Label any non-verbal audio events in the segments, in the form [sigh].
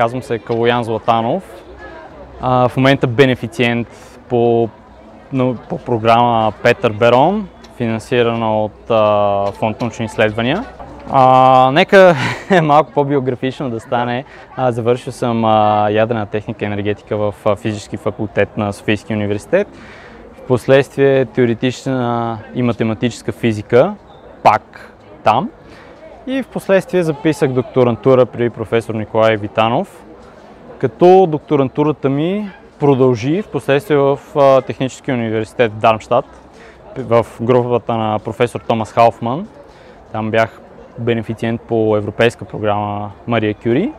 казвам се Калоян Златанов. А, в момента бенефициент по, по програма Петър Берон, финансирана от а, Фонд научни изследвания. А, нека е [laughs] малко по-биографично да стане. А, завършил съм а, ядрена техника и енергетика в а, физически факултет на Софийския университет. Впоследствие теоретична и математическа физика, пак там. И в последствие записах докторантура при професор Николай Витанов, като докторантурата ми продължи в последствие в Техническия университет в Дармштадт, в групата на професор Томас Халфман. Там бях бенефициент по европейска програма Мария Кюри.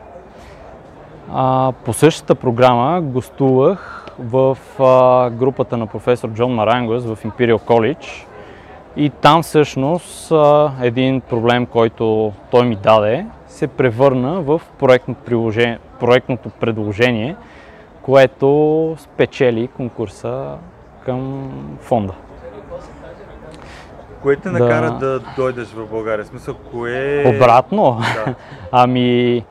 по същата програма гостувах в групата на професор Джон Марангос в Imperial College, и там всъщност един проблем, който той ми даде, се превърна в проектното предложение, което спечели конкурса към фонда. Кое те накара да, да дойдеш в България? В смисъл, кое... Обратно? Да. [laughs] ами,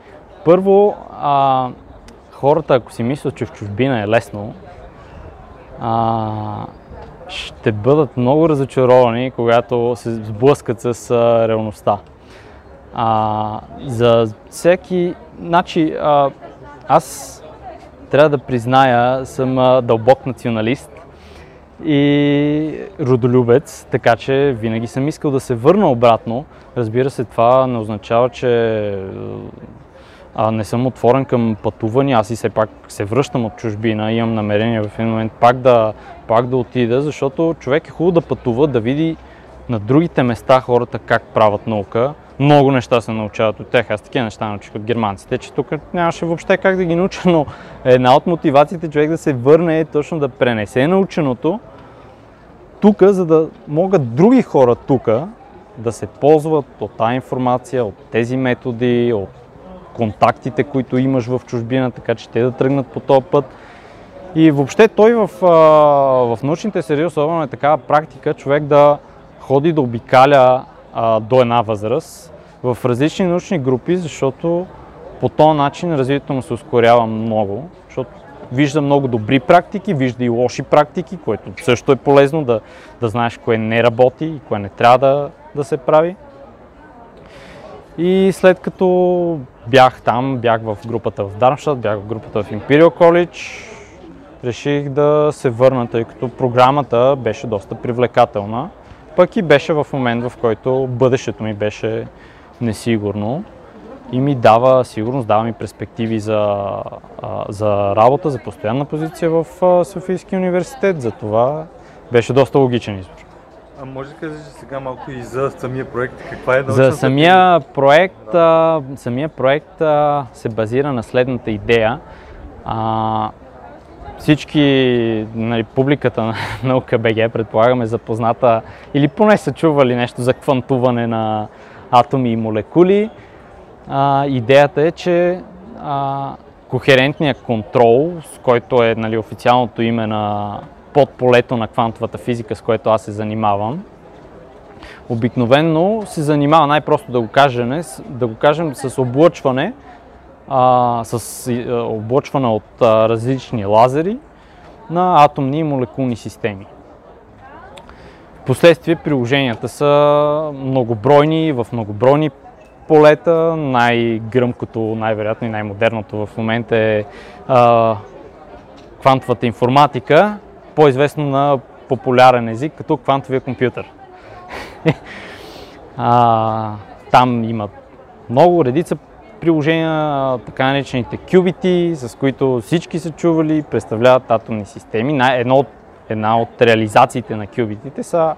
първо, а, хората, ако си мислят, че в чужбина е лесно, а, ще бъдат много разочаровани, когато се сблъскат с а, реалността. А, за всеки... Значи, а, аз трябва да призная, съм а, дълбок националист и родолюбец, така че винаги съм искал да се върна обратно. Разбира се, това не означава, че а, не съм отворен към пътувания. Аз и все пак се връщам от чужбина, имам намерение в един момент пак да, пак да отида, защото човек е хубаво да пътува, да види на другите места хората как правят наука. Много неща се научават от тях. Аз такива неща научих от германците, че тук нямаше въобще как да ги науча, но една от мотивациите човек да се върне е точно да пренесе наученото тук, за да могат други хора тук да се ползват от тази информация, от тези методи, от контактите, които имаш в чужбина, така че те да тръгнат по този път. И въобще той в, в научните среди особено е такава практика човек да ходи да обикаля а, до една възраст в различни научни групи, защото по този начин развитието му се ускорява много, защото вижда много добри практики, вижда и лоши практики, което също е полезно да, да знаеш кое не работи и кое не трябва да, да се прави. И след като бях там, бях в групата в Дармштадт, бях в групата в Imperial College, реших да се върна, тъй като програмата беше доста привлекателна. Пък и беше в момент, в който бъдещето ми беше несигурно и ми дава сигурност, дава ми перспективи за, за работа, за постоянна позиция в Софийския университет. За това беше доста логичен избор. А може да кажеш сега малко и за самия проект? Каква е За самия проект, а, самия проект а, се базира на следната идея. А, всички, нали, публиката на [laughs] наука БГ, предполагаме, запозната или поне са чували нещо за квантуване на атоми и молекули. А, идеята е, че а, кохерентният контрол, с който е нали, официалното име на под полето на квантовата физика, с което аз се занимавам, обикновенно се занимава най-просто да го кажем, да го кажем с облъчване, а, с облъчване от а, различни лазери на атомни и молекулни системи. Впоследствие приложенията са многобройни, в многобройни полета. Най-гръмкото, най-вероятно и най-модерното в момента е а, квантовата информатика, по-известно на популярен език, като квантовия компютър. [laughs] а, там има много редица приложения, така наречените QBT, с които всички са чували, представляват атомни системи. Едно от, една от реализациите на QBT са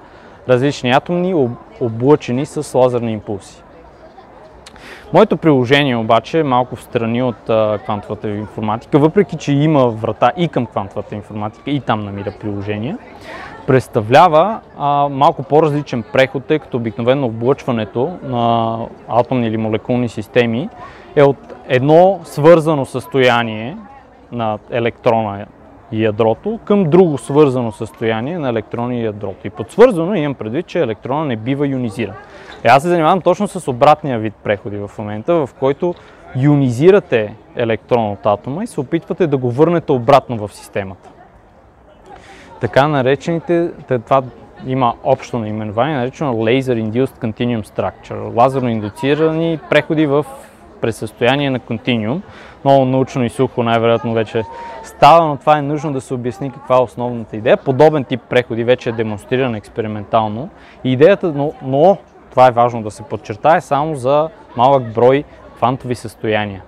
различни атомни, облъчени с лазерни импулси. Моето приложение обаче е малко в страни от а, квантовата информатика, въпреки че има врата и към квантовата информатика и там намира приложения, представлява а, малко по-различен преход, тъй като обикновено облъчването на атомни или молекулни системи е от едно свързано състояние на електрона ядрото към друго свързано състояние на електрона и ядрото. И под свързано имам предвид, че електрона не бива ионизиран. И аз се занимавам точно с обратния вид преходи в момента, в който ионизирате електрон от атома и се опитвате да го върнете обратно в системата. Така наречените, това има общо наименование, наречено Laser Induced Continuum Structure, лазерно индуцирани преходи в през състояние на континуум. Много научно и сухо най-вероятно вече става, но това е нужно да се обясни каква е основната идея. Подобен тип преходи вече е демонстриран експериментално. И идеята, но, но това е важно да се подчертае, само за малък брой квантови състояния.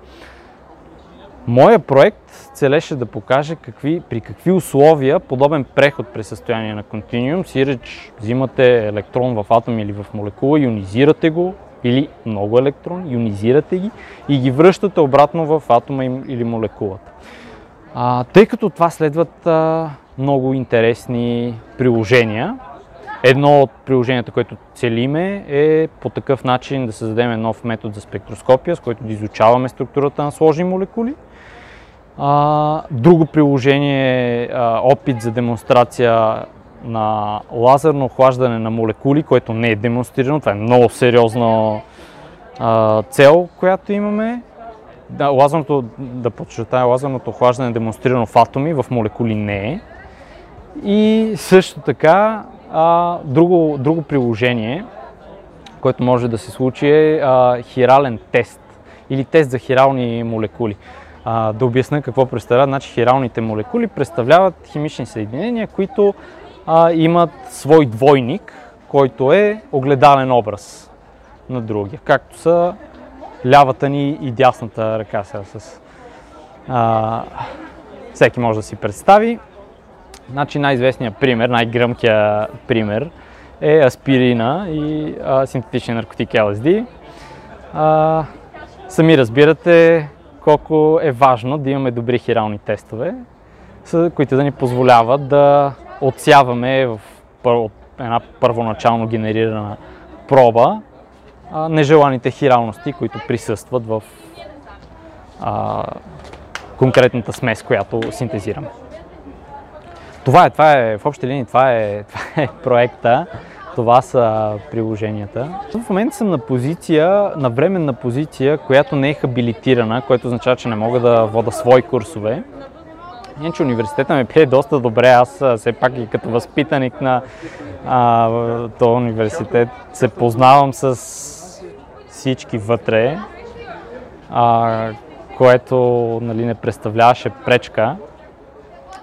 Моя проект целеше да покаже какви, при какви условия подобен преход през състояние на континуум, си реч, взимате електрон в атом или в молекула, ионизирате го, или много електрони, ионизирате ги и ги връщате обратно в атома или молекулата. А, тъй като това следват а, много интересни приложения, едно от приложенията, което целиме е по такъв начин да създадем нов метод за спектроскопия, с който да изучаваме структурата на сложни молекули. А, друго приложение е опит за демонстрация на лазерно охлаждане на молекули, което не е демонстрирано. Това е много сериозна а, цел, която имаме. Да, лазерното, да подчертая, лазерното охлаждане е демонстрирано в атоми, в молекули не е. И също така, а, друго, друго приложение, което може да се случи е а, хирален тест или тест за хирални молекули. А, да обясня какво представляват. Значи хиралните молекули представляват химични съединения, които а, имат свой двойник, който е огледален образ на другия, както са лявата ни и дясната ръка сега с... А, всеки може да си представи. Значи най-известният пример, най-гръмкия пример е аспирина и а, синтетичен наркотик LSD. А, сами разбирате колко е важно да имаме добри хирални тестове, които да ни позволяват да отсяваме в една първоначално генерирана проба нежеланите хиралности, които присъстват в а, конкретната смес, която синтезираме. Това е, това е, в общи линии, това е, [laughs] това е проекта, това са приложенията. В момента съм на позиция, на временна позиция, която не е хабилитирана, което означава, че не мога да вода свои курсове. Иначе университета ме пие доста добре. Аз все пак и като възпитаник на а, този университет се познавам с всички вътре, а, което нали, не представляваше пречка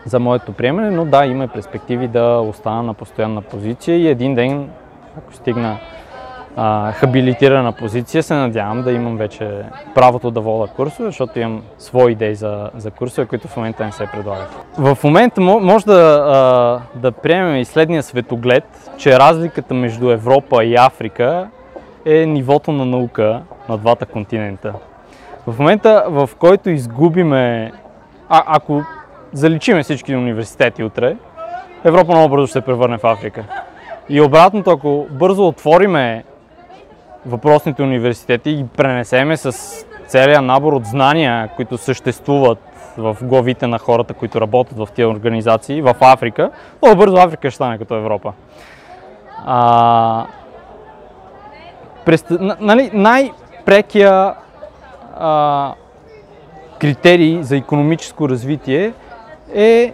за моето приемане, но да, има перспективи да остана на постоянна позиция и един ден, ако стигна а, хабилитирана позиция, се надявам да имам вече правото да вода курсове, защото имам свои идеи за, за курсове, които в момента не се предлагат. В момента може да, а, да приемем и следния светоглед, че разликата между Европа и Африка е нивото на наука на двата континента. В момента, в който изгубиме, а, ако заличиме всички университети утре, Европа много бързо ще се превърне в Африка. И обратното, ако бързо отвориме въпросните университети и ги пренесеме с целия набор от знания, които съществуват в главите на хората, които работят в тези организации в Африка, много бързо Африка ще стане като Европа. А, през, нали, най-прекия а, критерий за економическо развитие е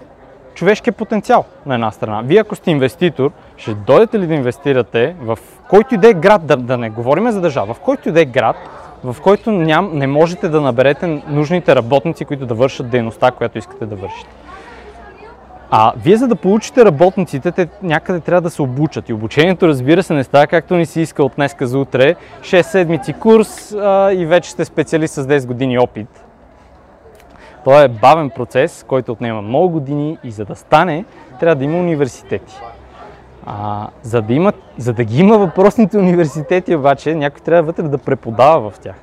човешкия потенциал на една страна. Вие ако сте инвеститор, ще дойдете ли да инвестирате в който и да е град, да, да не говорим за държава, в който и да е град, в който ням, не можете да наберете нужните работници, които да вършат дейността, която искате да вършите. А вие за да получите работниците, те някъде трябва да се обучат. И обучението, разбира се, не става както ни си иска от днеска за утре. 6 седмици курс а, и вече сте специалист с 10 години опит. Това е бавен процес, който отнема много години и за да стане, трябва да има университети. А, за, да има, за да ги има въпросните университети обаче, някой трябва вътре да преподава в тях.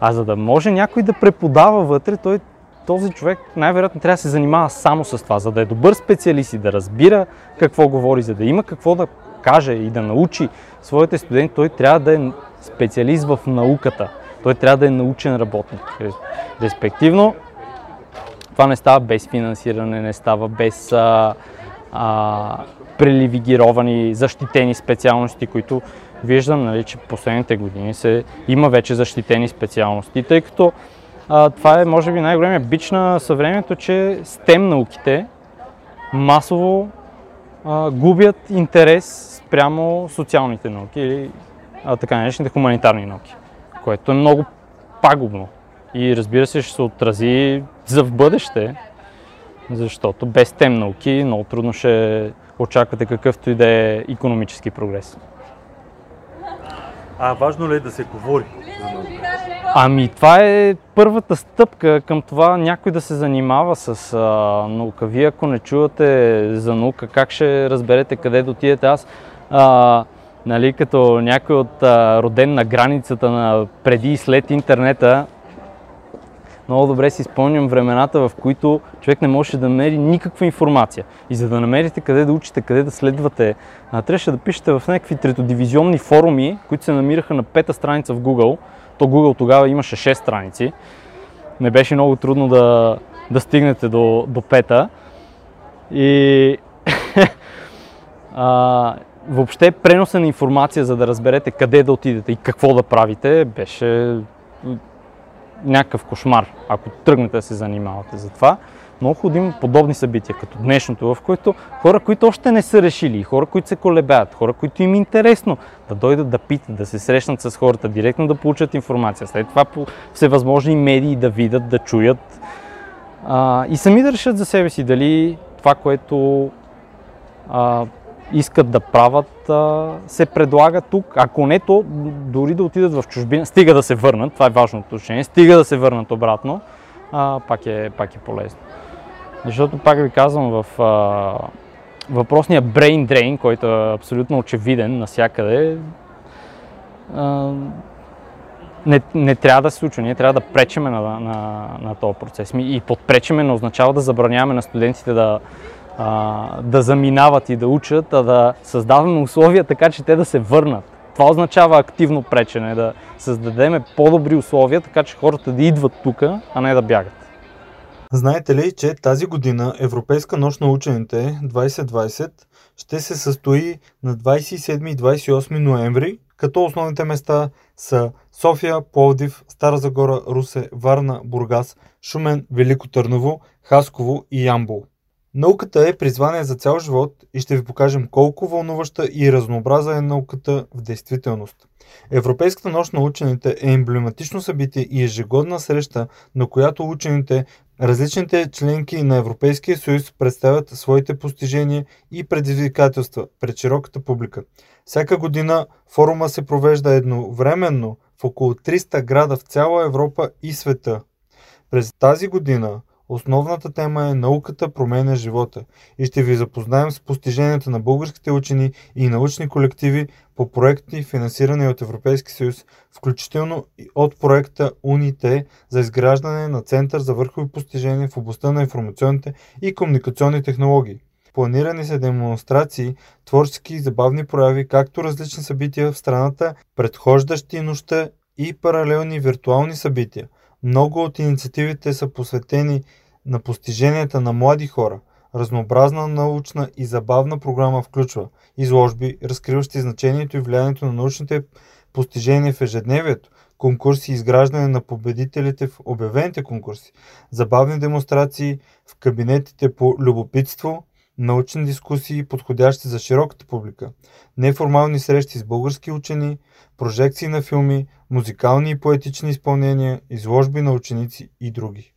А за да може някой да преподава вътре, той, този човек най-вероятно трябва да се занимава само с това, за да е добър специалист и да разбира какво говори, за да има какво да каже и да научи своите студенти, той трябва да е специалист в науката. Той трябва да е научен работник. Респективно, това не става без финансиране, не става без а, а, преливигировани, защитени специалности, които виждам, нали, че последните години се, има вече защитени специалности, тъй като а, това е може би най-големия бич на съвремието, че STEM науките масово а, губят интерес спрямо социалните науки или а, така наречените хуманитарни науки, което е много пагубно. И разбира се, ще се отрази за в бъдеще, защото без тем науки много трудно ще очаквате какъвто и да е економически прогрес. А важно ли е да се говори? Ами това е първата стъпка към това някой да се занимава с а, наука. Вие ако не чувате за наука, как ще разберете къде да отидете? Аз, а, нали, като някой от а, роден на границата на преди и след интернета, много добре си спомням времената, в които човек не можеше да намери никаква информация. И за да намерите къде да учите, къде да следвате, трябваше да пишете в някакви третодивизионни форуми, които се намираха на пета страница в Google. То Google тогава имаше 6 страници. Не беше много трудно да, да стигнете до, до пета. И [laughs] а, въобще преноса на информация, за да разберете къде да отидете и какво да правите, беше някакъв кошмар, ако тръгнете да се занимавате за това. Много ходим подобни събития, като днешното, в които хора, които още не са решили, хора, които се колебаят, хора, които им е интересно да дойдат да питат, да се срещнат с хората, директно да получат информация. След това по всевъзможни медии да видят, да чуят а, и сами да решат за себе си дали това, което а, искат да правят, се предлага тук. Ако не, то дори да отидат в чужбина, стига да се върнат, това е важното уточнение, стига да се върнат обратно, пак, е, пак е полезно. Защото, пак ви казвам, в въпросния brain drain, който е абсолютно очевиден навсякъде, не, не трябва да се случва. Ние трябва да пречеме на, на, на този процес. И подпречеме не означава да забраняваме на студентите да, а, да заминават и да учат, а да създаваме условия така, че те да се върнат. Това означава активно пречене, да създадеме по-добри условия, така че хората да идват тук, а не да бягат. Знаете ли, че тази година Европейска нощ на учените 2020 ще се състои на 27 и 28 ноември, като основните места са София, Пловдив, Стара Загора, Русе, Варна, Бургас, Шумен, Велико Търново, Хасково и Ямбол. Науката е призвание за цял живот и ще ви покажем колко вълнуваща и разнообраза е науката в действителност. Европейската нощ на учените е емблематично събитие и ежегодна среща, на която учените, различните членки на Европейския съюз представят своите постижения и предизвикателства пред широката публика. Всяка година форума се провежда едновременно в около 300 града в цяла Европа и света. През тази година Основната тема е Науката променя живота и ще ви запознаем с постиженията на българските учени и научни колективи по проекти, финансирани от Европейски съюз, включително и от проекта УНИТЕ за изграждане на Център за върхови постижения в областта на информационните и комуникационни технологии. Планирани са демонстрации, творчески и забавни прояви, както различни събития в страната, предхождащи нощта и паралелни виртуални събития. Много от инициативите са посветени на постиженията на млади хора. Разнообразна научна и забавна програма включва изложби, разкриващи значението и влиянието на научните постижения в ежедневието, конкурси и изграждане на победителите в обявените конкурси, забавни демонстрации в кабинетите по любопитство, научни дискусии, подходящи за широката публика, неформални срещи с български учени, прожекции на филми, музикални и поетични изпълнения, изложби на ученици и други.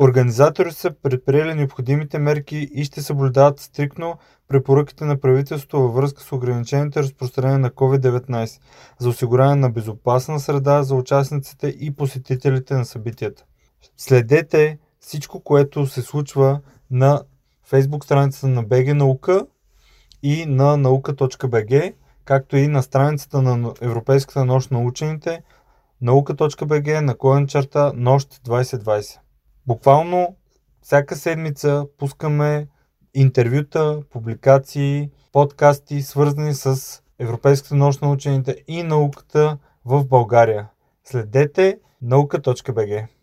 Организатори са предприели необходимите мерки и ще съблюдават стрикно препоръките на правителството във връзка с ограничените разпространение на COVID-19 за осигуряване на безопасна среда за участниците и посетителите на събитията. Следете всичко, което се случва на фейсбук страницата на BG наука и на наука.bg, както и на страницата на Европейската нощ на учените наука.bg наклонен черта нощ 2020. Буквално всяка седмица пускаме интервюта, публикации, подкасти, свързани с Европейската нощ на учените и науката в България. Следете наука.бг.